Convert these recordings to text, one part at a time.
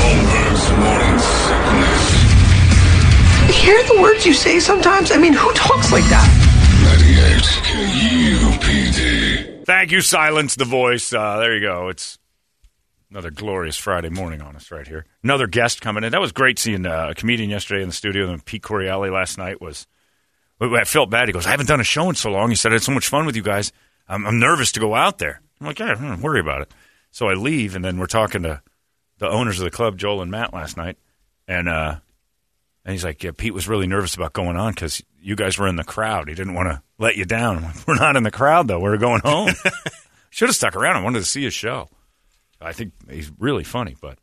Holmberg's. Hear the words you say sometimes? I mean, who talks like that? 98 KUPD. Thank you, Silence the Voice. Uh, there you go. It's another glorious Friday morning on us right here. Another guest coming in. That was great seeing uh, a comedian yesterday in the studio. And Pete Correale last night was. I felt bad. He goes, I haven't done a show in so long. He said, I had so much fun with you guys. I'm, I'm nervous to go out there. I'm like, yeah, don't worry about it. So I leave, and then we're talking to the owners of the club, Joel and Matt, last night, and uh, and he's like, yeah, Pete was really nervous about going on because you guys were in the crowd. He didn't want to let you down. I'm like, we're not in the crowd though. We're going home. Should have stuck around. I wanted to see his show. I think he's really funny, but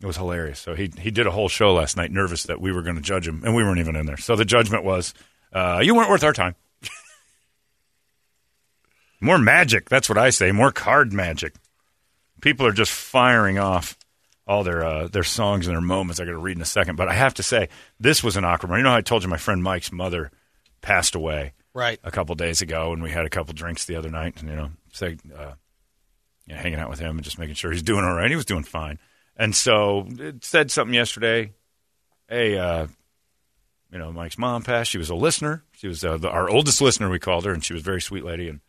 it was hilarious. So he he did a whole show last night, nervous that we were going to judge him, and we weren't even in there. So the judgment was, uh, you weren't worth our time. More magic. That's what I say. More card magic. People are just firing off all their uh, their songs and their moments. I got to read in a second, but I have to say this was an awkward one. You know, how I told you my friend Mike's mother passed away Right. a couple days ago, and we had a couple drinks the other night, and you know, say, uh, you know, hanging out with him and just making sure he's doing all right. He was doing fine, and so it said something yesterday. Hey, uh, you know, Mike's mom passed. She was a listener. She was uh, the, our oldest listener. We called her, and she was a very sweet lady. And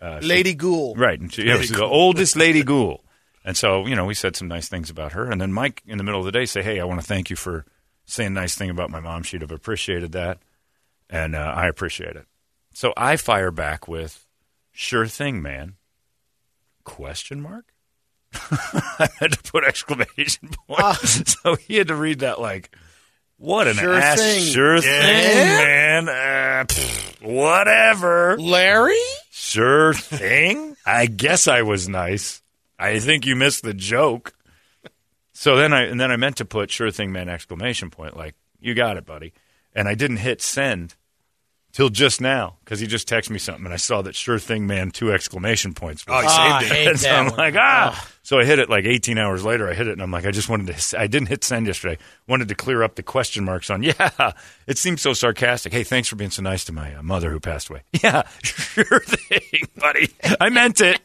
uh, she- Lady Ghoul. Right. And she, yeah, she's the oldest Lady Ghoul. And so, you know, we said some nice things about her. And then Mike, in the middle of the day, say, hey, I want to thank you for saying a nice thing about my mom. She'd have appreciated that. And uh, I appreciate it. So I fire back with, sure thing, man. Question mark? I had to put exclamation point. so he had to read that like, what an Sure ass. thing. Sure thing, man. Uh, whatever. Larry? Sure thing. I guess I was nice. I think you missed the joke. So then I and then I meant to put sure thing man exclamation point like you got it buddy. And I didn't hit send till just now because he just texted me something and I saw that sure thing man two exclamation points. Oh, he I saved it. hate And so that I'm one. like, ah. So I hit it like 18 hours later. I hit it, and I'm like, I just wanted to. I didn't hit send yesterday. Wanted to clear up the question marks on. Yeah, it seems so sarcastic. Hey, thanks for being so nice to my uh, mother who passed away. Yeah, sure thing, buddy. I meant it.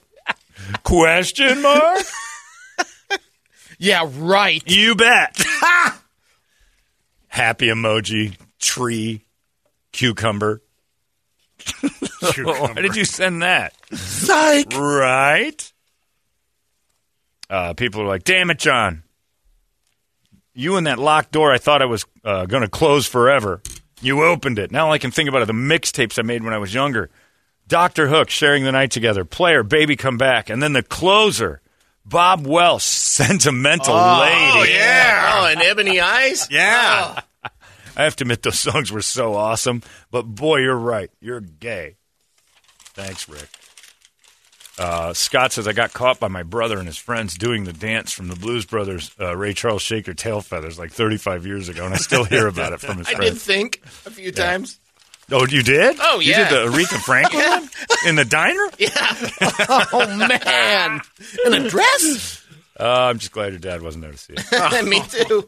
Question mark? Yeah, right. You bet. Happy emoji, tree, cucumber. Why did you send that? Psych. Right? Uh, people are like, damn it, John. You and that locked door, I thought I was uh, going to close forever. You opened it. Now all I can think about are the mixtapes I made when I was younger. Dr. Hook, sharing the night together. Player, baby, come back. And then the closer, Bob Welch, sentimental lady. Oh, yeah. Oh, and Ebony Eyes? Yeah. I have to admit, those songs were so awesome. But boy, you're right. You're gay. Thanks, Rick. Uh, Scott says, I got caught by my brother and his friends doing the dance from the Blues Brothers, uh, Ray Charles Shake a Tail Feathers, like 35 years ago, and I still hear about it from his friends. I did think a few times. Oh, you did? Oh, yeah. You did the Aretha Franklin one? in the diner? Yeah. Oh, man. In a dress? Uh, I'm just glad your dad wasn't there to see it. Me too.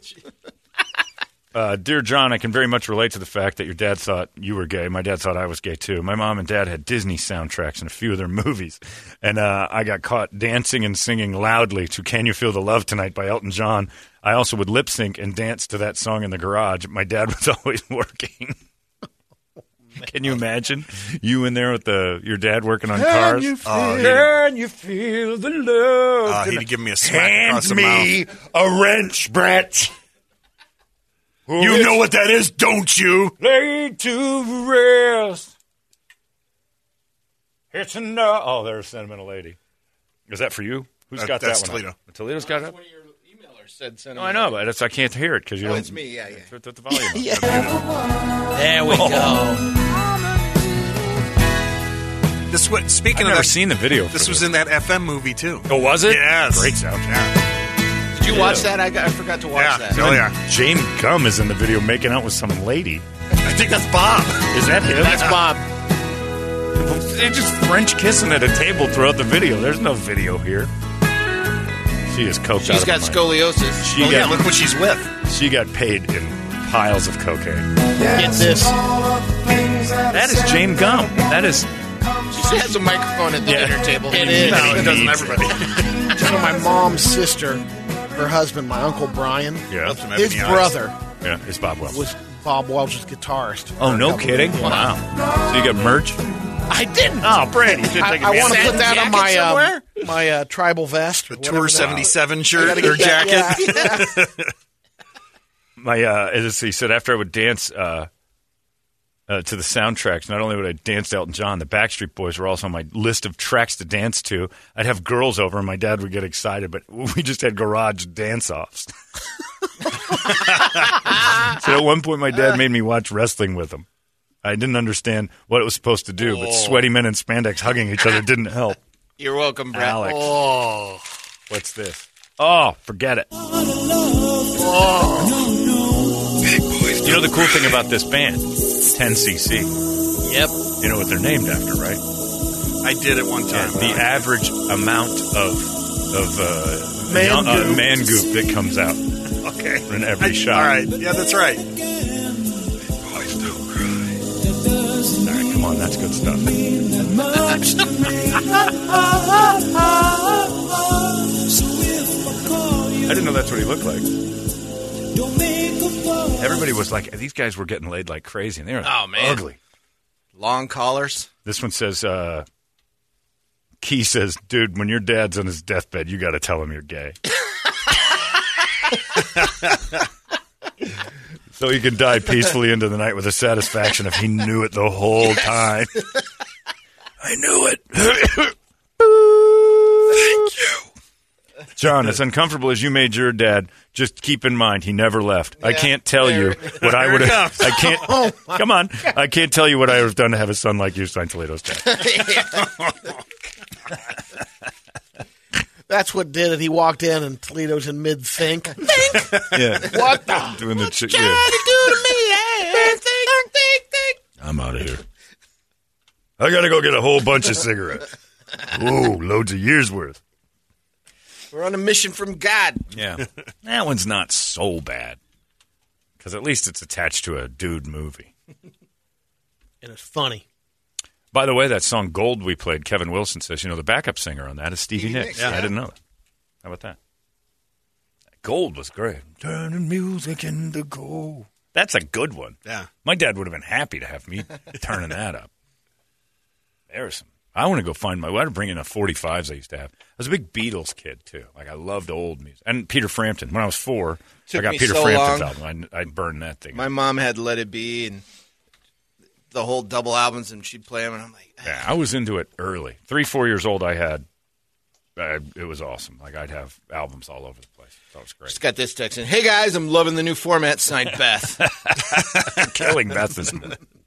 Uh, dear John, I can very much relate to the fact that your dad thought you were gay. My dad thought I was gay too. My mom and dad had Disney soundtracks in a few of their movies, and uh, I got caught dancing and singing loudly to "Can You Feel the Love Tonight" by Elton John. I also would lip sync and dance to that song in the garage. My dad was always working. Can you imagine you in there with the your dad working on cars? Oh, he- Can you feel the love? Uh, he'd give me a smack Hand across the me mouth. a wrench, Brett. You know what that is, don't you? Laid to rest. It's enough. Oh, there's Sentimental Lady. Is that for you? Who's That- got that's that one? Toledo. Up? Toledo's got it. up? One of your emailers said No, I know, but it's, I can't hear it because you Oh, don't. it's me. Yeah, yeah. Turn the volume. Yeah. There we go. This what speaking I've of never that, seen the video. this for was in that FM movie too. Oh, was it? Yes. Great soundtrack. Did you watch that? I, got, I forgot to watch Yeah. that. Oh, yeah. James Gum is in the video making out with some lady. I think that's Bob. Is that him? That's Bob. They're just French kissing at a table throughout the video. There's no video here. She is coke. She's got scoliosis. She Oh, yeah, got look what she's with. she got paid in piles of cocaine. Get this. That is Jane Gum. That is She has a microphone at the Yeah. dinner table. It is. No, it doesn't everybody. So my mom's sister, her husband, my uncle Brian, yeah, his having eyes. brother yeah. It's Bob Wells. was Bob Welch's guitarist. Oh, no kidding! Wow. So you got merch? I didn't. Oh, Brady, you I, I want to put that on my jacket uh, my uh, tribal vest. The Tour whatever that- 77 shirt gotta or jacket. yeah. My uh, as he said after I would dance uh, uh, to the soundtracks, not only would I dance to Elton John, the Backstreet Boys were also on my list of tracks to dance to. I'd have girls over, and my dad would get excited, but we just had garage dance offs. so at one point, my dad made me watch wrestling with him. I didn't understand what it was supposed to do, but sweaty men in spandex hugging each other didn't help. You're welcome, Brett. Alex. Oh. What's this? Oh, forget it. You know the cool thing about this band, 10cc. Yep. You know what they're named after, right? I did it one time. The average amount of of uh, Man young- uh, man goop that comes out okay. in every I- shot. All right. Yeah, that's right. All right, come on, that's good stuff. I didn't know that's what he looked like. Everybody was like, these guys were getting laid like crazy, and they were Oh, man. ugly. Long collars. This one says, uh, Key says, dude, when your dad's on his deathbed, you got to tell him you're gay. so he can die peacefully into the night with the satisfaction if he knew it the whole time. I knew it. Thank you. John, as uncomfortable as you made your dad, just keep in mind he never left. I can't tell you what I would have. I can't. come on, I can't tell you what I would have done to have a son like you sign Toledo's dad. That's what did it. He walked in and Toledo's in mid think. Think. Yeah, what the? doing the ch- Trying yeah. to do to me. eh? Think, think, think. I'm out of here. I got to go get a whole bunch of cigarettes. Ooh, loads of years worth. We're on a mission from God. Yeah, that one's not so bad because at least it's attached to a dude movie. And it's funny. By the way, that song "Gold" we played, Kevin Wilson says, you know, the backup singer on that is Stevie, Stevie Nicks. Nicks, yeah. I didn't know that. How about that? Gold was great. Turning music into gold. That's a good one. Yeah. My dad would have been happy to have me turning that up. There's some. I want to go find my. I to bring in a 45s I used to have. I was a big Beatles kid too. Like I loved old music and Peter Frampton. When I was four, Took I got Peter so Frampton's long. album. I I burned that thing. My mom had Let It Be and the whole double albums, and she'd play them, and I'm like, Yeah, I was into it early. Three, four years old, I had. Uh, it was awesome. Like I'd have albums all over the place. That was great. just got this text in. Hey guys, I'm loving the new format. Signed Beth. Killing Beth this morning.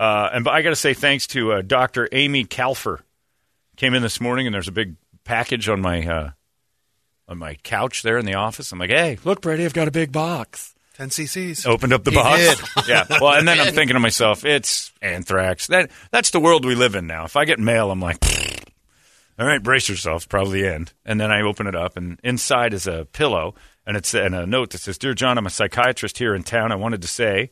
Uh, and I got to say thanks to uh, Dr. Amy Calfer. Came in this morning and there's a big package on my uh, on my couch there in the office. I'm like, hey, look, Brady, I've got a big box. 10 cc's. Opened up the box. yeah. Well, and then I'm thinking to myself, it's anthrax. That that's the world we live in now. If I get mail, I'm like, all right, brace yourself. Probably the end. And then I open it up, and inside is a pillow, and it's and a note that says, "Dear John, I'm a psychiatrist here in town. I wanted to say."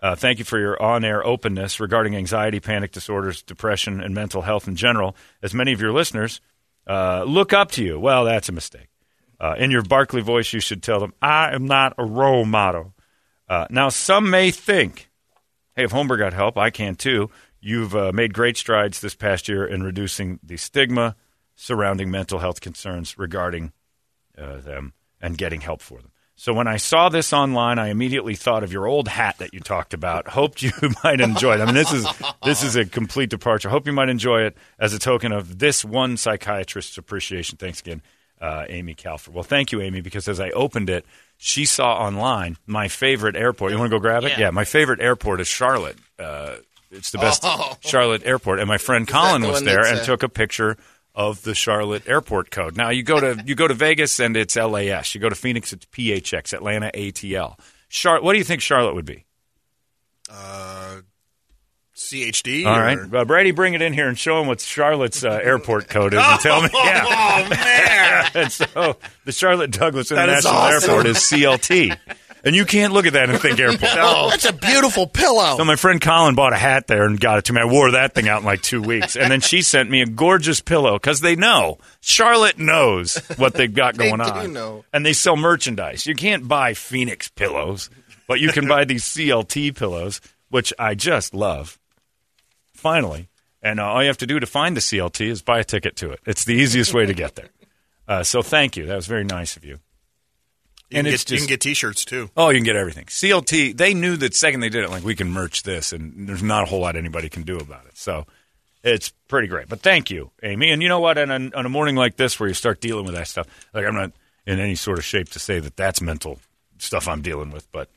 Uh, thank you for your on air openness regarding anxiety, panic disorders, depression, and mental health in general. As many of your listeners uh, look up to you. Well, that's a mistake. Uh, in your Barkley voice, you should tell them, I am not a role model. Uh, now, some may think, hey, if Holmberg got help, I can too. You've uh, made great strides this past year in reducing the stigma surrounding mental health concerns regarding uh, them and getting help for them. So when I saw this online, I immediately thought of your old hat that you talked about. Hoped you might enjoy it. I mean, this is this is a complete departure. Hope you might enjoy it as a token of this one psychiatrist's appreciation. Thanks again, uh, Amy Calford. Well, thank you, Amy, because as I opened it, she saw online my favorite airport. You want to go grab it? Yeah. my favorite airport is Charlotte. Uh, it's the best Oh. Charlotte airport, and my friend Colin was there and uh, took a picture of the Charlotte airport code. Now you go to you go to Vegas and it's LAS. You go to Phoenix, it's PHX. Atlanta, ATL. Char- what do you think Charlotte would be? Uh, CHD. All or- uh, Brady, bring it in here and show him what Charlotte's uh, airport code is, and tell me. Yeah. Oh man! and so the Charlotte Douglas International awesome. Airport is CLT, and you can't look at that and think airport. Oh, that's a beautiful pillow. So my friend Colin bought a hat there and got it to me. I wore that thing out in like two weeks, and then she sent me a gorgeous pillow because they know Charlotte knows what they've got They going do on, know. and they sell merchandise. You can't buy Phoenix pillows, but you can buy these CLT pillows, which I just love. Finally, and uh, all you have to do to find the CLT is buy a ticket to it. It's the easiest way to get there. Uh, so thank you. That was very nice of you. You, And it's get, you can get T-shirts too. Oh, you can get everything. CLT, they knew that second they did it, like we can merch this, and there's not a whole lot anybody can do about it. So it's pretty great. But thank you, Amy. And you know what? On a, on a morning like this, where you start dealing with that stuff, like I'm not in any sort of shape to say that that's mental stuff I'm dealing with, but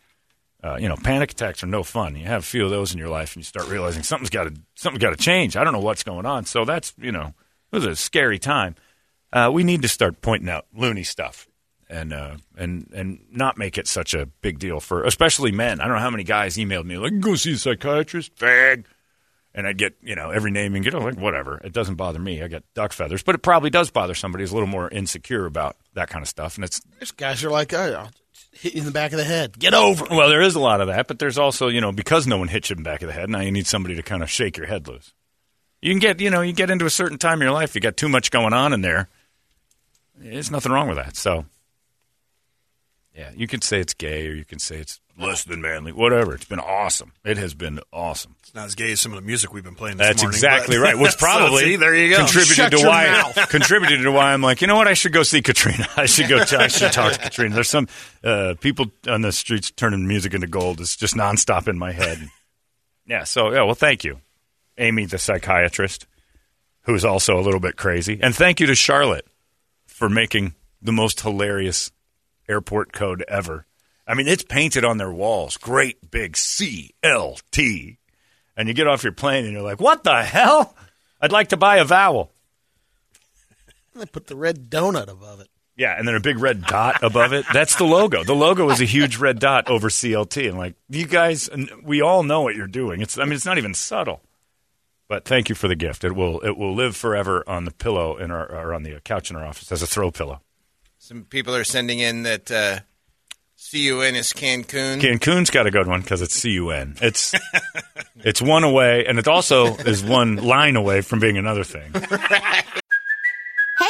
uh, you know, panic attacks are no fun. You have a few of those in your life, and you start realizing something's got to something's got to change. I don't know what's going on. So that's you know, it was a scary time. Uh, we need to start pointing out loony stuff and uh, and and not make it such a big deal for especially men. I don't know how many guys emailed me like, "Go see a psychiatrist, fag," and I'd get you know every name and get like whatever. It doesn't bother me. I got duck feathers, but it probably does bother somebody who's a little more insecure about that kind of stuff. And it's These guys are like, oh, I'll hit you in the back of the head. Get over. well, there is a lot of that, but there's also you know because no one hits you in the back of the head. Now you need somebody to kind of shake your head loose. You can get you know you get into a certain time in your life, you got too much going on in there. There's nothing wrong with that. So yeah, you can say it's gay or you can say it's less than manly, whatever. It's been awesome. It has been awesome. It's not as gay as some of the music we've been playing. This That's morning, exactly right. Which probably see, there you go. contributed Shut to why mouth. contributed to why I'm like, you know what? I should go see Katrina. I should go. I should talk to Katrina. There's some uh, people on the streets turning music into gold. It's just nonstop in my head. Yeah. So yeah. Well, thank you, Amy, the psychiatrist, who's also a little bit crazy, and thank you to Charlotte for making the most hilarious airport code ever. I mean, it's painted on their walls. Great big CLT. And you get off your plane and you're like, what the hell? I'd like to buy a vowel. They put the red donut above it. Yeah, and then a big red dot above it. That's the logo. The logo is a huge red dot over CLT. And like, you guys, we all know what you're doing. It's, I mean, it's not even subtle. But thank you for the gift. It will, it will live forever on the pillow in our, or on the couch in our office as a throw pillow. Some people are sending in that uh, CUN is Cancun. Cancun's got a good one because it's CUN. It's it's one away, and it also is one line away from being another thing.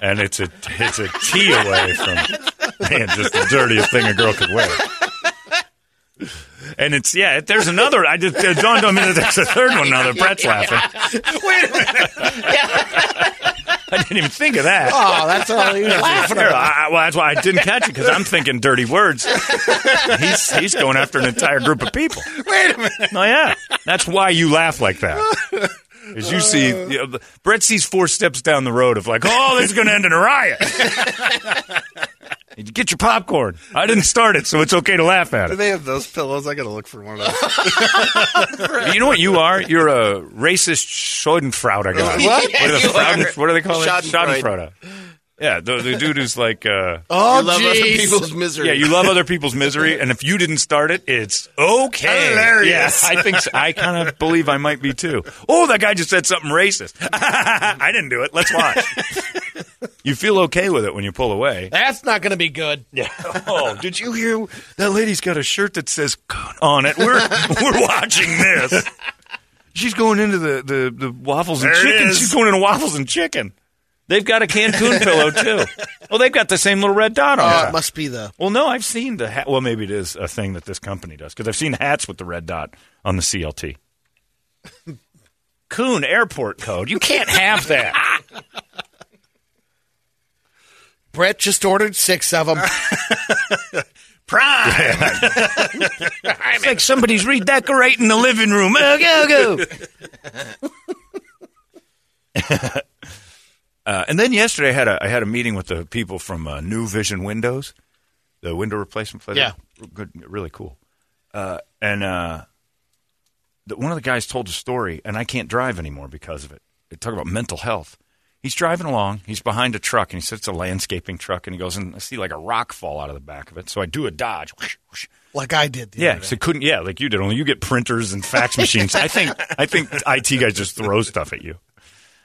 And it's a it's a T away from man, just the dirtiest thing a girl could wear. And it's yeah. There's another. I just it dawned on me that there's a third one now. That Brett's laughing. Wait a minute. I didn't even think of that. Oh, that's all he was laughing Here, about. I, well, that's why I didn't catch it because I'm thinking dirty words. He's he's going after an entire group of people. Wait a minute. Oh yeah, that's why you laugh like that. As you see, uh. you know, Brett sees four steps down the road of like, oh, this is going to end in a riot. You Get your popcorn. I didn't start it, so it's okay to laugh at it. Do they have those pillows? I got to look for one of those. You know what you are? You're a racist Schadenfreude guy. What? What are, the You Frauden, are. what do they call it? Schadenfreude. Schadenfreude. Yeah, the, the dude who's like, uh, Oh, you love other jeez. people's misery. yeah, you love other people's misery, and if you didn't start it, it's okay. Hilarious. Yeah, I think so. I kind of believe I might be too. Oh, that guy just said something racist. I didn't do it. Let's watch. you feel okay with it when you pull away. That's not going to be good. Yeah. Oh, did you hear that lady's got a shirt that says "Coon" on it? We're we're watching this. She's going into the, the, the waffles and There it chicken. is. She's going into waffles and chicken. They've got a Cancun pillow too. Well, they've got the same little red dot on Oh, it. it must be the. Well, no, I've seen the hat. Well, maybe it is a thing that this company does because I've seen hats with the red dot on the CLT. Coon Airport code. You can't have that. Brett just ordered six of them. Prime. It's like somebody's redecorating the living room. Oh, go, go. Uh, and then yesterday, I had a I had a meeting with the people from uh, New Vision Windows, the window replacement place. Yeah. good, really cool. Uh, and uh, the, one of the guys told a story, and I can't drive anymore because of it. They talk about mental health. He's driving along. He's behind a truck, and he says it's a landscaping truck, and he goes, and I see like a rock fall out of the back of it. So I do a dodge. Whoosh, whoosh. like I did. The Yeah, so couldn't. Yeah, like you did. Only you get printers and fax machines. I think. I think IT guys just throw stuff at you.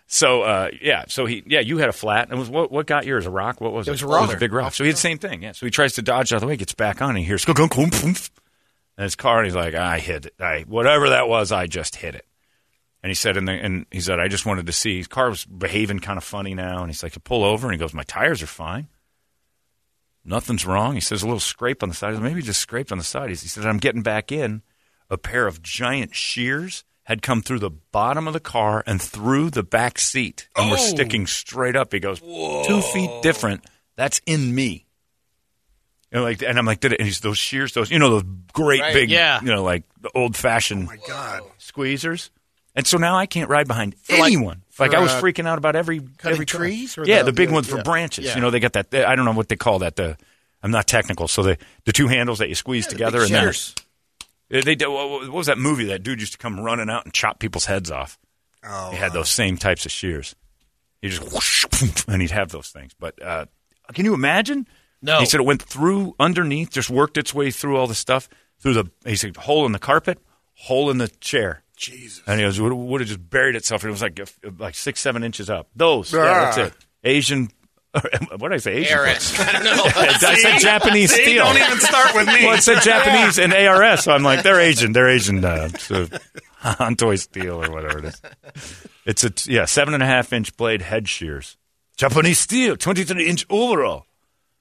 So uh, yeah, so he yeah, you had a flat. It was what what got yours? A rock? What was it? It was a rock. a big rock. So he had the same thing. Yeah. So he tries to dodge out of the way, gets back on, and he hears and his car, and he's like, I hit it. I whatever that was, I just hit it. And he said, and, the, and he said, I just wanted to see. His car was behaving kind of funny now, and he's like, to pull over, and he goes, my tires are fine. Nothing's wrong. He says a little scrape on the side. Said, Maybe just scraped on the side. He said, I'm getting back in. A pair of giant shears had come through the bottom of the car and through the back seat and were sticking straight up. He goes, two feet different. That's in me. Know, like, and I'm like, did it? And he's those shears, those, you know, those great Right, big, yeah. you know, like the old fashioned My God. squeezers. And so now I can't ride behind like- anyone. Like, for, I was uh, freaking out about every every trees Yeah, the- the, big the- ones for yeah. branches. Yeah. You know, they got that. I don't know what they call that. The I'm not technical. So the the two handles that you squeeze together and then. They, they did- what what was that movie? That dude used to come running out and chop people's heads off. Oh, He had those same types of shears. He just whoosh, and he'd have those things. But uh, can you imagine? No. He said it went through underneath, just worked its way through all the stuff through the. He said hole in the carpet, hole in the chair. Jesus. And he goes, would, would have just buried itself. And it was like like six, seven inches up. Those, yeah, Ah. that's it. Asian, what did I say? Asian. Arris. I don't know. I said Japanese See, steel. don't even start with me. Well, it said Japanese and ARS, so I'm like, they're Asian. They're Asian. Uh, so, Hantoy steel or whatever it is. It's a yeah, seven and a half inch blade head shears. Japanese steel, 23 inch overall.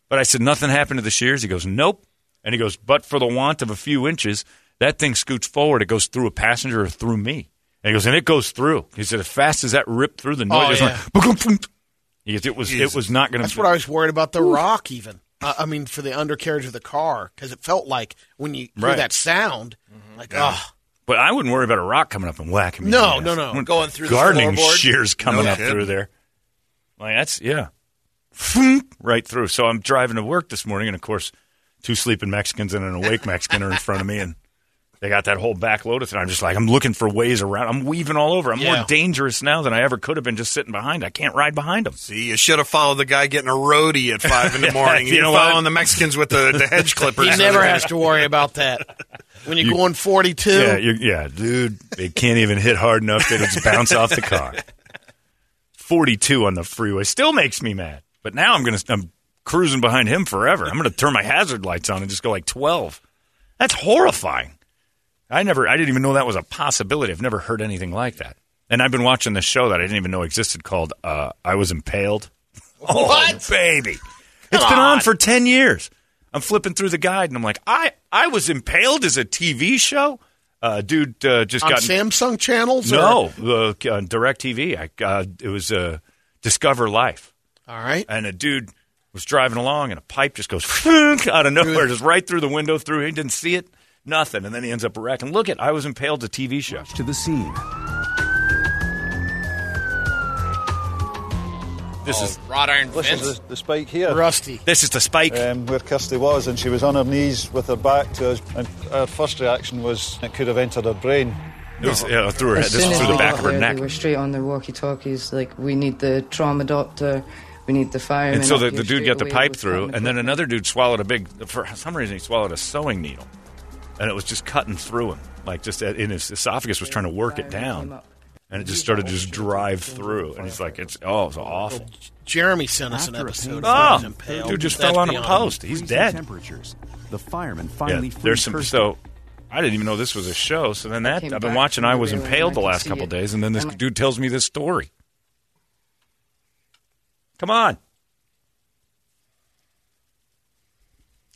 But I said nothing happened to the shears. He goes, nope. And he goes, but for the want of a few inches, that thing scoots forward. It goes through a passenger or through me. And he goes, and it goes through. He said, as fast as that ripped through the noise, Oh, it just went, he goes, it was it was not going to. That's what I was worried about the rock, even. Uh, I mean, for the undercarriage of the car, because it felt like when you hear Right. that sound, like, oh, But I wouldn't worry about a rock coming up and whacking me. No, in no, ass. no. Going through the gardening shears coming No up kidding. through there. Like that's yeah, Foom, right through. So I'm driving to work this morning, and of course, two sleeping Mexicans and an awake Mexican are in front of me, and they got that whole back load of it. I'm just like I'm looking for ways around. I'm weaving all over. I'm Yeah. more dangerous now than I ever could have been just sitting behind. I can't ride behind them. See, you should have followed the guy getting a roadie at five in the morning. You You're know what? following the Mexicans with the, the hedge clippers. he never has to worry about that. When you're You- going 42, Yeah, you yeah, dude. They can't even hit hard enough that it's bounce off the car. Forty-two on the freeway still makes me mad. But now I'm gonna I'm cruising behind him forever. I'm gonna turn my hazard lights on and just go like twelve. That's horrifying. I never I didn't even know that was a possibility. I've never heard anything like that. And I've been watching this show that I didn't even know existed called uh, "I Was Impaled." What? Oh, baby? It's been on for ten years. I'm flipping through the guide and I'm like, I I was impaled as a TV show. Uh, dude uh, just on got Samsung channels? no uh, uh, Direct TV. I, uh, it was uh, Discover Life, All right. and a dude was driving along, and a pipe just goes out of nowhere, just right through the window. Through he didn't see it, nothing, and then he ends up wrecking. Look at I was impaled. to TV show. to the scene. This is Wrought iron Listen to fence. the, the spike here. Rusty. this is the spike. Um, where Kirsty was, and she was on her knees with her back to us. And our first reaction was it could have entered her brain. It was yeah, through her head. As This soon is as through the back got of her there, neck. They were straight on their walkie-talkies. Like, we need the trauma doctor. We need the fire. And so the, the dude got the pipe through, and then another dude swallowed a big. For some reason, he swallowed a sewing needle, and it was just cutting through him, like just in his esophagus was trying to work it down, and it just started to just drive through, and he's like, "It's oh, it's awful." Jeremy sent us an episode. Oh, dude just fell on a post. He's dead. Temperatures. The firemen Yeah, finally freed there's some. So I didn't even know this was a show. So then that I've been watching. I was impaled the last couple days, and then this dude tells me this story. Come on.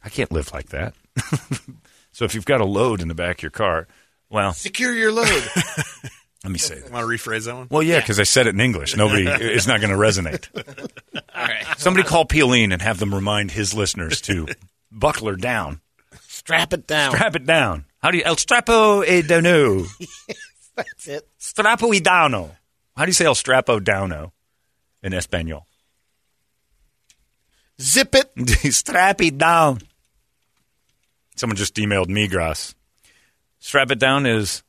I can't live like that. so if you've got a load in the back of your car, well, Secure your load. Let me say that. Want to rephrase that one? Well, yeah, because I said it in English. Nobody, it's not going to resonate. All right. Somebody call Piolín and have them remind his listeners to buckler down. Strap it down. Strap it down. How do you, el strapo e dono. That's it. Strapo y downo. How do you say el strapo downo in Espanol? Zip it. Strap it down. Someone just emailed me. Migras. Strap it down is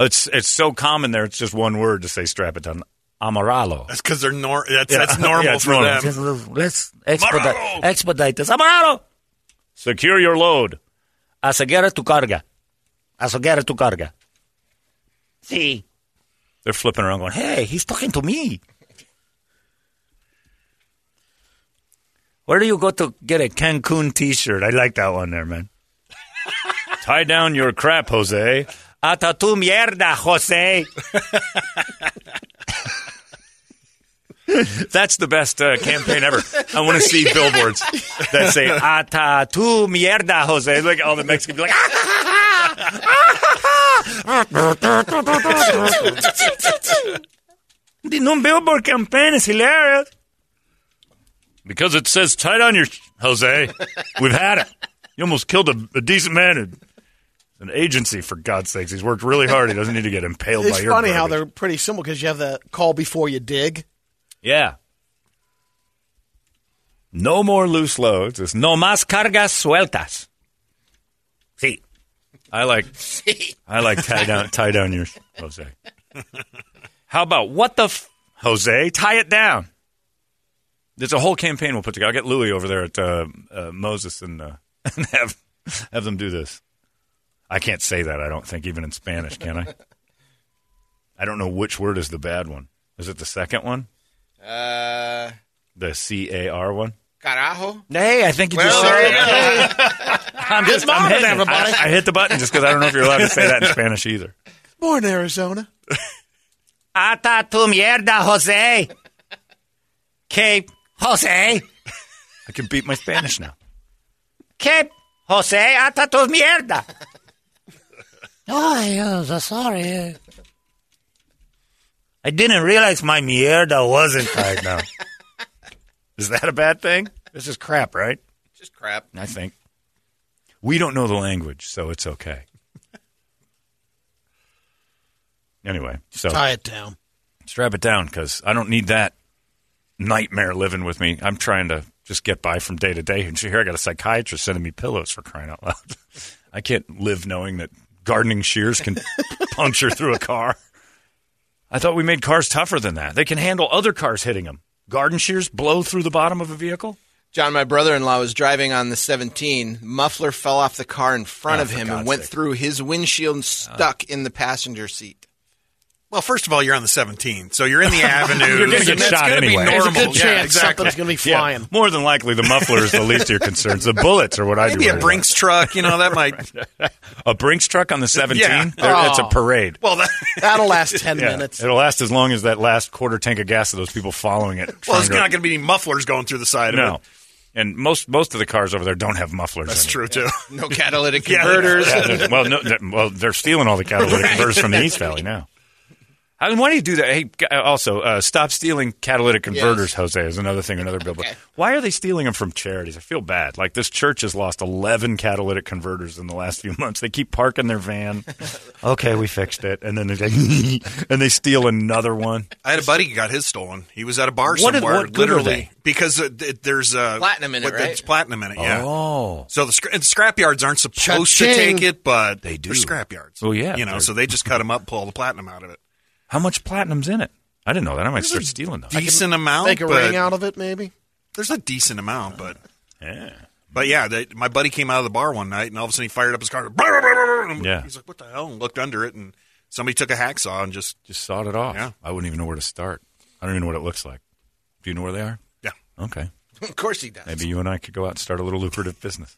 it's it's so common there. It's just one word to say strap it down. Amaralo. That's because they're nor- that's, Yeah. that's normal Yeah, it's for normal. them. Let's expedite- expedite this. Amaralo. Secure your load. Aseguera tu carga. Aseguera tu carga. See. They're flipping around going, hey, he's talking to me. Where do you go to get a Cancun t-shirt? I like that one there, man. Tie down your crap, Jose. Ata tu mierda, Jose. That's the best uh, campaign ever. I want to see billboards that say "Ata tu mierda, Jose." Like all the Mexicans be like, "The new billboard campaign is hilarious." Because it says "Tie down your Jose." We've had it. You almost killed a, a decent man. in An agency, for God's sakes. He's worked really hard. He doesn't need to get impaled It's by your funny how they're pretty simple because you have the call before you dig. Yeah. No more loose loads. It's no más cargas sueltas. See. I like I like tie down tie down your Jose. How about what the f- Jose? Tie it down. There's a whole campaign we'll put together. I'll get Louis over there at uh, uh, Moses and, uh, and have have them do this. I can't say that. I don't think even in Spanish, can I? I don't know which word is the bad one. Is it the second one? Uh, The C A R one? carajo. Hey, I think you Well, just said it. I'm just Good I'm morning, hitting everybody. I, I hit the button just because I don't know if you're allowed to say that in Spanish either. Born Arizona. Ata tu mierda, Jose. Que Jose. I can beat my Spanish now. Que Jose, ata tu mierda. Oh, yeah, sorry. I didn't realize my mierda wasn't tied now. Is that a bad thing? This is crap, right? It's just crap. I think. We don't know the language, so it's okay. Anyway, so Tie it down. strap it down because I don't need that nightmare living with me. I'm trying to just get by from day to day. And here I got a psychiatrist sending me pillows for crying out loud. I can't live knowing that gardening shears can puncture through a car. I thought we made cars tougher than that. They can handle other cars hitting them. Garden shears blow through the bottom of a vehicle. John, my brother-in-law was driving on the 17. Muffler fell off the car in front Oh, of him and went through his windshield and stuck in the passenger seat. Well, first of all, you're on the 17, so you're in the avenue. You're gonna get That's shot gonna anyway. Be There's a good yeah, chance exactly. something's going to be flying. Yeah, more than likely, the muffler is the least of your concerns. The bullets are what I Maybe do. a Brinks truck, you know, that might. A Brinks truck on the 17? Yeah. There- oh. It's a Oh. parade. Well, that, That'll last 10 Yeah. minutes. It'll last as long as that last quarter tank of gas of those people following it. well, trying there's to- not going to be any mufflers going through the side no. of it. And most most of the cars over there don't have mufflers. That's in true too. No catalytic converters. Yeah, well, no, that- well, they're stealing all the catalytic converters from the East Valley now. I mean, why do you do that? Hey, uh, also, uh, stop stealing catalytic converters, Yes. Jose, is another thing, another billboard. Okay. Why are they stealing them from charities? I feel bad. Like, this church has lost 11 catalytic converters in the last few months. They keep parking their van. okay, we fixed it. And then they and they steal another one. I had a buddy who got his stolen. He was at a bar What are- somewhere, what literally, because uh, there's uh, Platinum in it, right? It's platinum in it, yeah. Oh. So the, scra- and scrap yards aren't supposed to Cha-ching. take it, but They do. They're scrap yards. Oh, yeah. you know, so they just cut them up, pull all the platinum out of it. How much platinum's in it? I didn't know that. I might start stealing those. Decent amount, Make a but ring out of it, maybe. there's a decent amount, but Yeah. but yeah, they, my buddy came out of the bar one night, and all of a sudden he fired up his car. And Yeah. he's like, "What the hell?" And looked under it, and somebody took a hacksaw and just Just sawed it off. Yeah. I wouldn't even know where to start. I don't even know what it looks like. Do you know where they are? yeah. Okay. of course he does. Maybe you and I could go out and start a little lucrative business.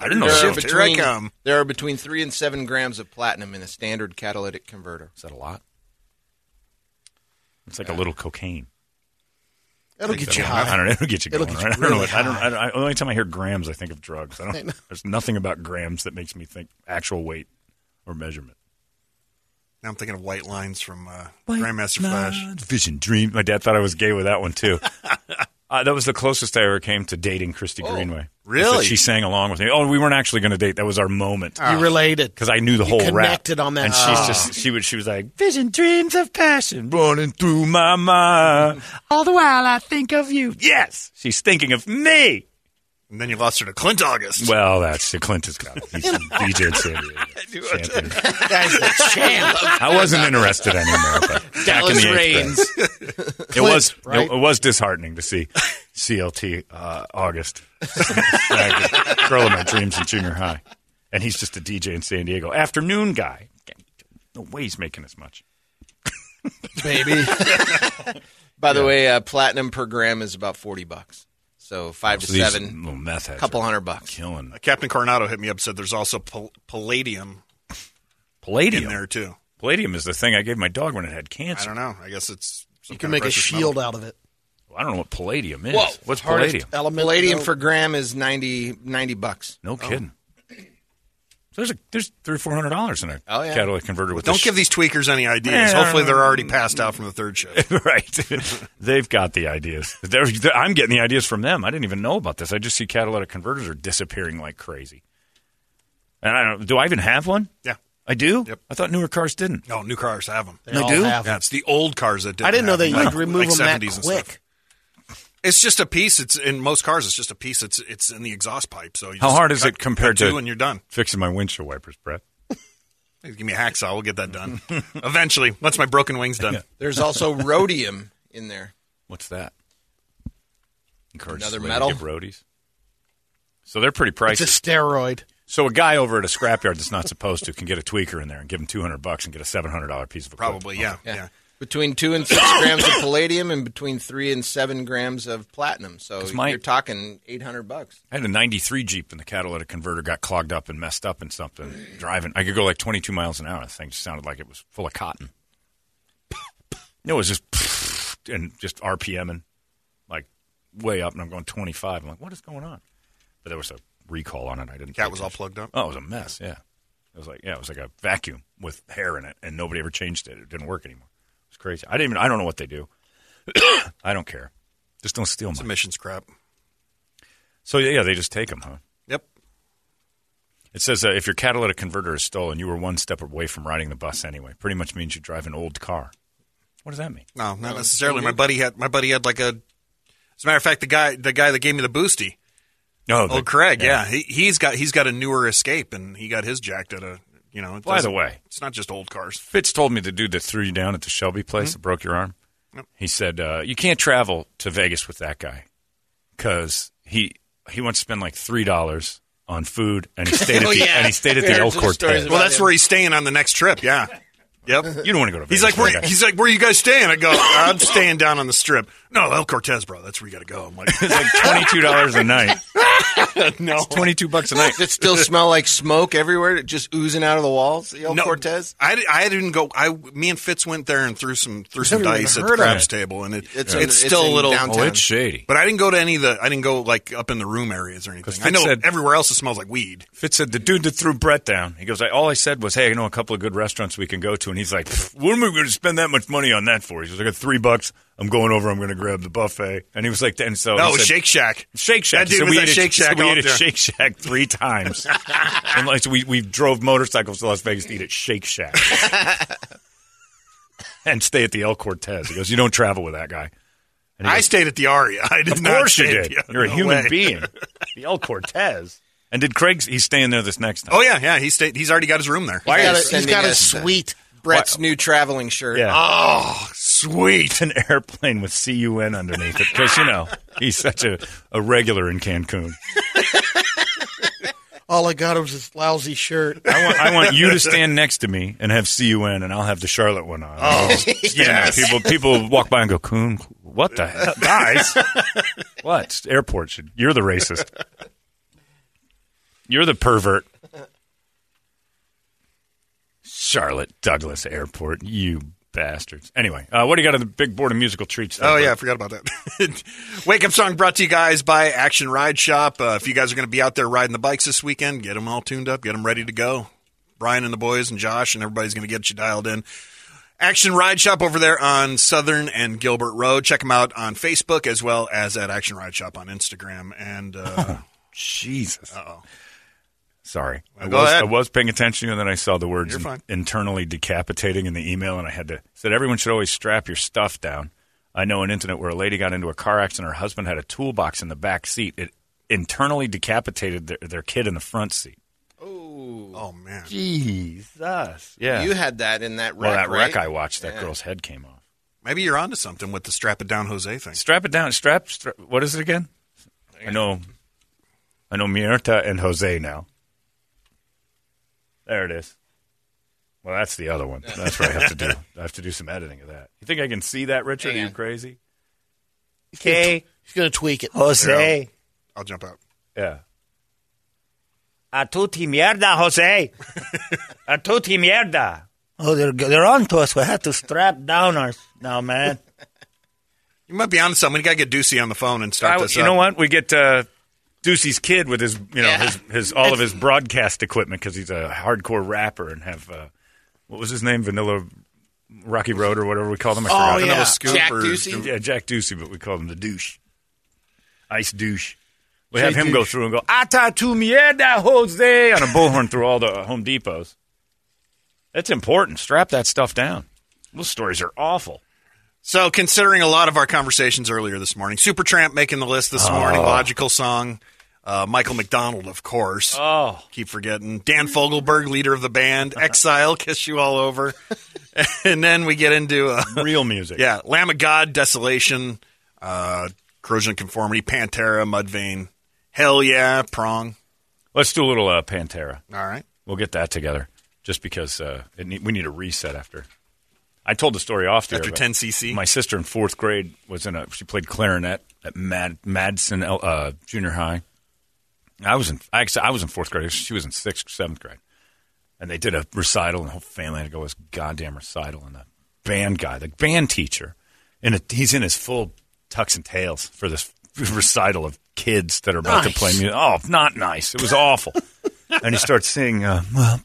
I didn't know There that. are, Shift, here I between, come. there are between three and seven grams of platinum in a standard catalytic converter. Is that a lot? It's like a little cocaine. It'll get you high. I don't know. It'll get you It'll going. get you right? I don't know. What, I don't. I don't I, only time I hear grams, I think of drugs. I don't. There's nothing about grams that makes me think actual weight or measurement. Now I'm thinking of White Lines from uh, Grandmaster Flash. Vision Dream. My dad thought I was gay with that one too. uh, that was the closest I ever came to dating Christy Greenway. really? She sang along with me. Oh, we weren't actually going to date. That was our moment. You related. because I knew the You whole rap. connected on that and song. she's just she would she was like vision dreams of passion running through my mind. All the while I think of you. Yes, she's thinking of me. And then you lost her to Clint August. Well, that's Clint has got it. He's DJ in San Diego. Champion. Guy's the champ. I wasn't interested anymore. But back in Dallas the eighth Reigns. grade. it was right? it, was disheartening to see CLT uh, August girl of my dreams in junior high, and he's just a DJ in San Diego, afternoon guy. No way he's making as much. baby. By the way, uh, platinum per gram is about forty bucks. So five to So these seven, little meth heads couple are hundred bucks. killing Uh, Captain Coronado hit me up said there's also pal- palladium palladium. in there too. Palladium is the thing I gave my dog when it had cancer. I don't know. I guess it's some You can kind make of a precious shield metal. out of it. I don't know what palladium is. Whoa. What's Hardest palladium? Element. Palladium no- per gram is 90, 90 bucks. No kidding. So there's a there's three or four hundred dollars in a Oh, yeah. catalytic converter with Don't this give these tweakers any ideas. Yeah. Hopefully they're already passed out from the third show. right. They've got the ideas. They're, I'm getting the ideas from them. I didn't even know about this. I just see catalytic converters are disappearing like crazy. And I don't. Do I even have one? Yeah. I do. Yep. I thought newer cars didn't. No, new cars have them. They all have Yeah, it's the old cars that didn't I didn't know have that them, you like- could remove like them that 70s and quick. Stuff. It's just a piece. It's in most cars. It's just a piece. It's it's in the exhaust pipe. So you How just hard is cut- it compared to and you're done. fixing my windshield wipers, Brett? Hey, Give me a hacksaw. We'll get that done eventually. Once my broken wings done. There's also rhodium in there. What's that? Encourages Another metal? To give roadies. So they're pretty pricey. It's a steroid. so a guy over at a scrapyard that's not supposed to can get a tweaker in there and give him two hundred bucks and get a seven hundred dollar piece of equipment. Probably, yeah, Yeah. yeah. Between two and six grams of palladium and between three and seven grams of platinum. So 'Cause my- you're talking eight hundred bucks. I had a 93 Jeep and the catalytic converter got clogged up and messed up and something. Driving, I could go like 22 miles an hour. The thing just sounded like it was full of cotton. It was just and just RPMing like way up, and I'm going 25. I'm like, what is going on? But there was a recall on it. I didn't. Cat was all plugged up. Oh, it was a mess. Yeah, it was like yeah, it was like a vacuum with hair in it, and nobody ever changed it. It didn't work anymore. It was crazy. I didn't even. I don't know what they do. I don't care. Just don't steal It's mine. emissions crap. So yeah, they just take them, huh? Yep. It says uh, if your catalytic converter is stolen, you were one step away from riding the bus anyway. Pretty much means you drive an old car. What does that mean? No, not necessarily. My buddy had my buddy had like a. As a matter of fact, the guy the guy that gave me the boosty, No, oh Craig, yeah, he, he's got he's got a newer Escape, and he got his jacked at a you know. By the way, it's not just old cars. Fitz told me the dude that threw you down at the Shelby place that broke your arm. He said uh, you can't travel to Vegas with that guy because he he wants to spend like three dollars on food and he stayed at Oh, the yeah. and he stayed at the El Cortez. Well, that's him. where he's staying on the next trip. Yeah. Yep. You don't want to go to Vegas. He's like, where, that guy. he's like, where are you guys staying? I go, I'm staying down on the strip. No, El Cortez, bro. That's where you got to go. I'm like, it's like twenty two dollars a night. no, Twenty two bucks a night. Does it still smell like smoke everywhere, just oozing out of the walls? The El no, Cortez? I, I didn't go. I me and Fitz went there and threw some threw some dice at the heard craps it. table, and it, It's it's, in- it's it's still in a little. downtown. Oh, it's shady. But I didn't go to any of the. I didn't go like up in the room areas or anything. I know said- everywhere else it smells like weed. Fitz said the dude that threw Brett down. He goes, I, all I said was, "Hey, I know a couple of good restaurants we can go to." And he's like, "What am I going to spend that much money on that for?" He goes, "I got three bucks. I'm going over. I'm going to grab the buffet." And he was like, "And so No, he it was said- Shake Shack. Shake Shack. That dude said was we at ate Shake he said Shack We all ate at. Shake Shack three times. and like, so we we drove motorcycles to Las Vegas to eat at Shake Shack and stay at the El Cortez. He goes, "You don't travel with that guy." And he I goes, stayed at the Aria. I did of not course you did. the- You're a no human way. being. The El Cortez. And did Craig's? He's staying there this next time. Oh yeah, yeah. He stayed. He's already got his room there. Why He's are got a, he's sending got a uh, suite. Brett's new traveling shirt. Yeah. Oh, sweet. an airplane with CUN underneath it because you know he's such a, a regular in Cancun. All I got was this lousy shirt. I want I want you to stand next to me and have CUN, and I'll have the Charlotte one on. Oh, yes. People people walk by and go, "Coon, what the hell, guys? what airport should? You're the racist. You're the pervert." Charlotte Douglas Airport, you bastards. Anyway, uh, what do you got on the big board of musical treats? there, Oh yeah, I forgot about that. Wake up song brought to you guys by Action Ride Shop. Uh, if you guys are going to be out there riding the bikes this weekend, get them all tuned up, get them ready to go. Brian and the boys and Josh, and everybody's going to get you dialed in. Action Ride Shop over there on Southern and Gilbert Road. Check them out on Facebook as well as at Action Ride Shop on Instagram. And uh, Jesus. oh, Sorry, I Go was ahead. I was paying attention, and then I saw the words You're fine. internally decapitating in the email, and I had to said everyone should always strap your stuff down. I know an incident where a lady got into a car accident. Her husband had a toolbox in the back seat. It internally decapitated their, their kid in the front seat. oh man. Jesus, yeah. You had that in that wreck, well, that wreck right? I watched, that Yeah. girl's head came off. Maybe you're onto something with the strap it down Jose thing. Strap it down. Strap. stra what is it again? I know. I know Mierta and Jose now. There it is. Well, that's the other one. That's what I have to do. I have to do some editing of that. You think I can see that, Richard? Are you crazy? Okay. He's going to tweak it. Jose. I'll jump out. Yeah. A tutti mierda, Jose. A tutti mierda. Oh, they're they're on to us. We have to strap down our now, man. You might be onto something. You got to get Ducey on the phone and start I- this you up. know what? We get uh, Ducey's kid with his, you know, Yeah. his, his all of his broadcast equipment because he's a hardcore rapper and have uh, what was his name? Vanilla Rocky Road or whatever we call them. I Oh, forgot. yeah. Vanilla Scoop Jack or- Ducey? Yeah, Jack Ducey, but we call him the douche. Ice douche. We Jay have him go through and go, Ata tu mierda, Jose, on a bullhorn through all the Home Depots. That's important. Strap that stuff down. Those stories are awful. So, considering a lot of our conversations earlier this morning, Supertramp making the list this morning, logical song. Uh, Michael McDonald, of course. Oh. Keep forgetting. Dan Fogelberg, leader of the band. Exile, Kiss You All Over. and then we get into, uh, Real music. yeah, Lamb of God, Desolation, uh, Corrosion of Conformity, Pantera, Mudvayne. Hell yeah, Prong. Let's do a little uh, Pantera. All right. We'll get that together just because uh, it need, we need a reset after. I told the story off the air, After 10cc? My sister in fourth grade was in a. She played clarinet at Mad, Madison uh, Junior High. I was in. Actually, I was in fourth grade. She was in sixth, or seventh grade, and they did a recital, and the whole family had to go to this goddamn recital. And the band guy, the band teacher, in a, he's in his full tux and tails for this recital of kids that are about to play music. Oh, not nice. It was awful. and he starts saying, Uh, well,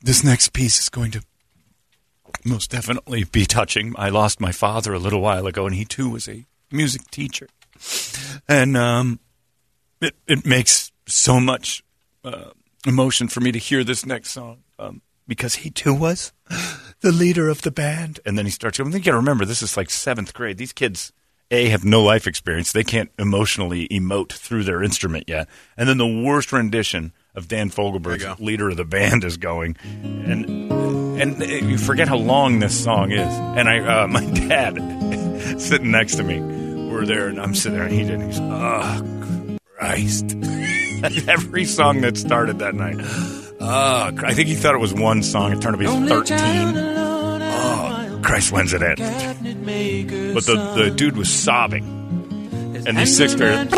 this next piece is going to most definitely be touching. I lost my father a little while ago, and he too was a music teacher, and um, it it makes so much uh, emotion for me to hear this next song um, because he too was the leader of the band. And then he starts going. You got to remember, this is like seventh grade. These kids. A have no life experience. They can't emotionally emote through their instrument yet. And then the worst rendition of Dan Fogelberg's leader of the band is going, and and you forget how long this song is. And I, uh, my dad, sitting next to me, we're there, and I'm sitting there, and he did. He's, oh Christ! Every song that started that night. Oh, I think he thought it was one song. It turned out to be thirteen. Oh, Christ, when's it end? But the the dude was sobbing, and these sixth graders.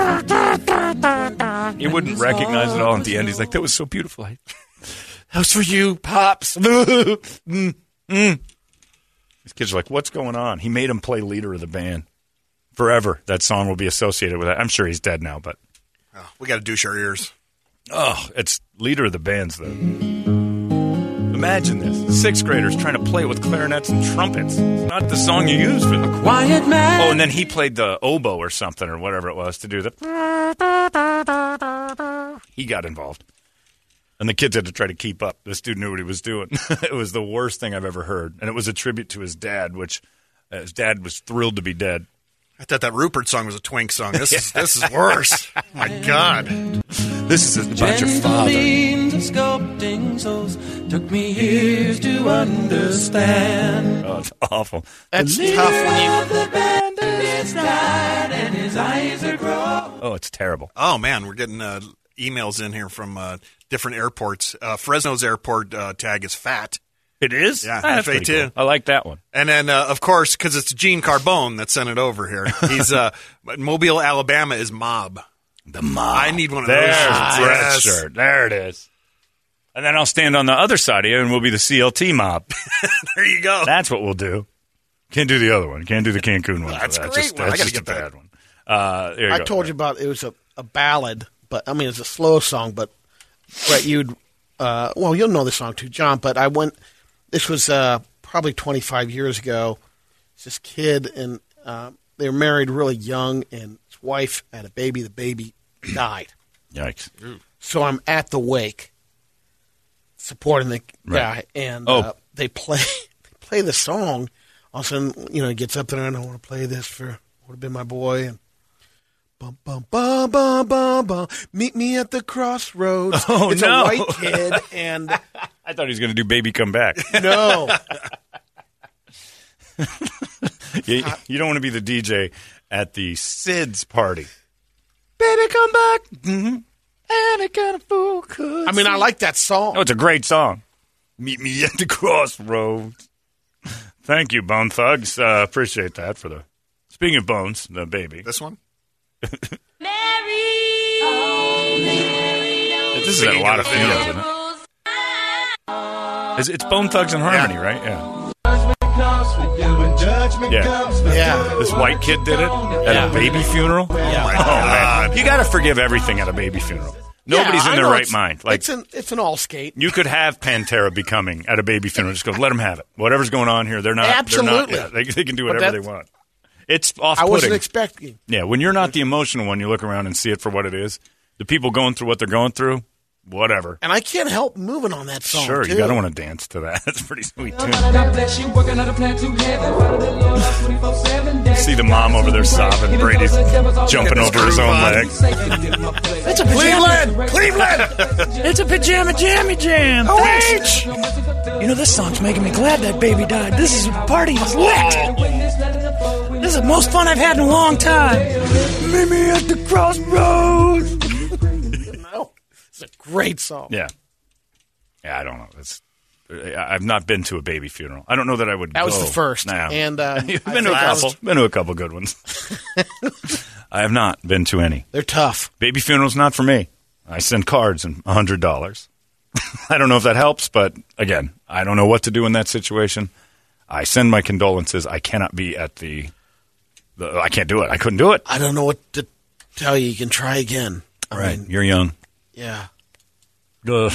He wouldn't recognize it all at the end. He's like, "That was so beautiful." I, that was for you, pops. Mm, mm. These kids are like, "What's going on?" He made him play leader of the band forever. That song will be associated with that. I'm sure he's dead now, but Oh, we got to douche our ears. oh, it's leader of the bands though. Imagine this: sixth graders trying to play with clarinets and trumpets. It's not the song you use for the Quiet man. Oh, and then he played the oboe or something or whatever it was to do the. He got involved. And the kids had to try to keep up. This dude knew what he was doing. it was the worst thing I've ever heard. And it was a tribute to his dad, which uh, his dad was thrilled to be dead. I thought that Rupert song was a twink song. This is this is worse. My God. This is about your father. means of sculpting souls took me years to understand. Oh, it's awful. That's The tough when you. of the band is died and his eyes are grown. Oh, it's terrible. Oh man, we're getting uh, emails in here from uh, different airports. Uh, Fresno's airport uh, tag is fat. It is? Yeah, Ah, that's FA pretty two. cool. I like that one. And then, uh, of course, because it's Gene Carbone that sent it over here. He's uh, Mobile, Alabama is mob. The mob. I need one of There's those shirts. a red Yes. shirt. There it is. And then I'll stand on the other side of you, and we'll be the CLT mob. There you go. That's what we'll do. Can't do the other one. Can't do the Cancun one. That's a That's great just, one. I That's gotta just a get that. bad one. Uh, there you I go. told you about it was a, a ballad, but I mean it's a slow song, but Brett, you'd Uh, well, you'll know the song too, John. But I went. This was uh, probably 25 years ago. It's this kid, and uh, they were married really young, and his wife had a baby. The baby died. Yikes. So I'm at the wake, supporting the Right. guy, and Oh. uh, they play they play the song. All of a sudden, you know, he gets up there and I want to play this for would have been my boy, and bum bum bum bum bum bum. Meet me at the crossroads. Oh, it's no. a white kid, and I thought he was going to do Baby Come Back. no, you, you don't want to be the DJ at the SIDS party. Baby Come Back. Mm-hmm. Any kind of fool could. I mean, I like that song. Oh, it's a great song. Meet me at the crossroads. Thank you, Bone Thugs. Uh, appreciate that for the. Speaking of Bones, the baby. This one? Mary. This is a lot of feels, isn't it? It's, it's Bone Thugs-n-Harmony, right? Yeah. Yeah. Yeah. This white kid did it at a baby funeral. Yeah. Oh man, you got to forgive everything at a baby funeral. Nobody's Yeah, in their know right it's- mind. Like it's an it's an all skate. you could have Pantera becoming at a baby funeral. Just go, let them have it. Whatever's going on here, they're not. Absolutely. They're not, yeah, they, they can do But whatever they want. It's off I wasn't expecting. yeah, when you're not the emotional one, you look around and see it for what it is. The people going through what they're going through, whatever. And I can't help moving on that song. Sure, too. you got to want to dance to that. That's pretty sweet tune. See the mom over there sobbing. Brady's jumping over his own leg. It's a Cleveland, Cleveland. It's a pajama jammy jam. Oh, Thanks. You know, this song's making me glad that baby died. This is party is lit. This is the most fun I've had in a long time. Meet me at the crossroads. No, it's a great song. Yeah, yeah. I don't know. It's. I've not been to a baby funeral. I don't know that I would. That was the first. Nah. And uh, You've I been to a couple. Been to a couple good ones. I have not been to any. They're tough. Baby funeral's not for me. I send cards and a hundred dollars. I don't know if that helps, but again, I don't know what to do in that situation. I send my condolences. I cannot be at the. the I can't do it. I couldn't do it. I don't know what to tell you. You can try again. I Right, mean, you're young. yeah. Ugh.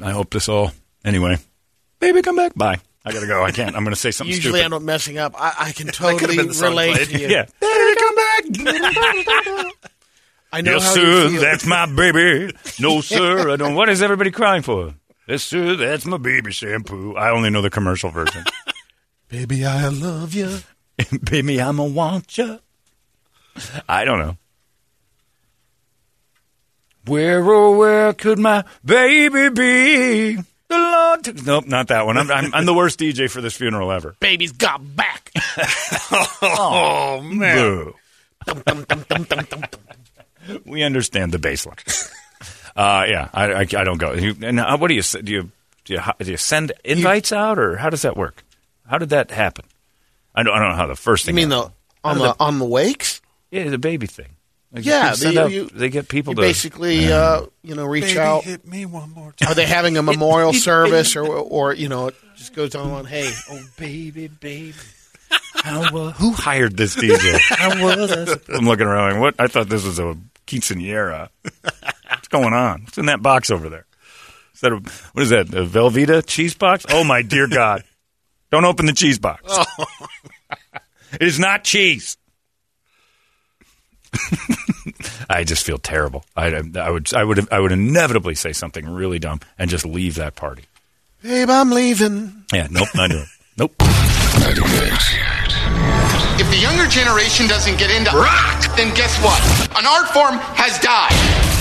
I hope this all. Anyway, baby, come back. Bye. I gotta go. I can't. I'm gonna say something Usually I stupid. end up messing up. I, I can totally relate played. to you. Yeah. Baby, come back. I know yes, how sir. That's my baby. No, sir. I don't. What is everybody crying for? Yes, sir. That's my baby shampoo. I only know the commercial version. Baby, I love you. baby, I'm a want you. I don't know. Where oh where could my baby be? The Lord. Nope, not that one. I'm, I'm, I'm the worst DJ for this funeral ever. Baby's got back. Oh man. Boo. Dum, dum, dum. We understand the baseline. Uh, yeah, I, I, I don't go. You, and uh, what do you do? You do you, do you send invites out, or how does that work? How did that happen? I don't, I don't know how the first You thing. mean the on How the on the wakes? yeah the baby thing? Like, Yeah, they- out- you- they get people You to basically, uh, you know, reach Baby, out. hit me one more time. Are they having a memorial service, or or you know, it just goes on? Hey, oh baby, baby. How, uh, who hired this DJ? How was? I'm looking around. Like, what? I thought this was a quinceanera. What's going on? What's in that box over there? Is that a, what is that? A Velveeta cheese box? Oh my dear God! Don't open the cheese box. Oh. it is not cheese. I just feel terrible. I, I would I would I would inevitably say something really dumb and just leave that party. Babe, I'm leaving. Yeah, nope, not doing. it. Nope. If the younger generation doesn't get into rock, then guess what? An art form has died.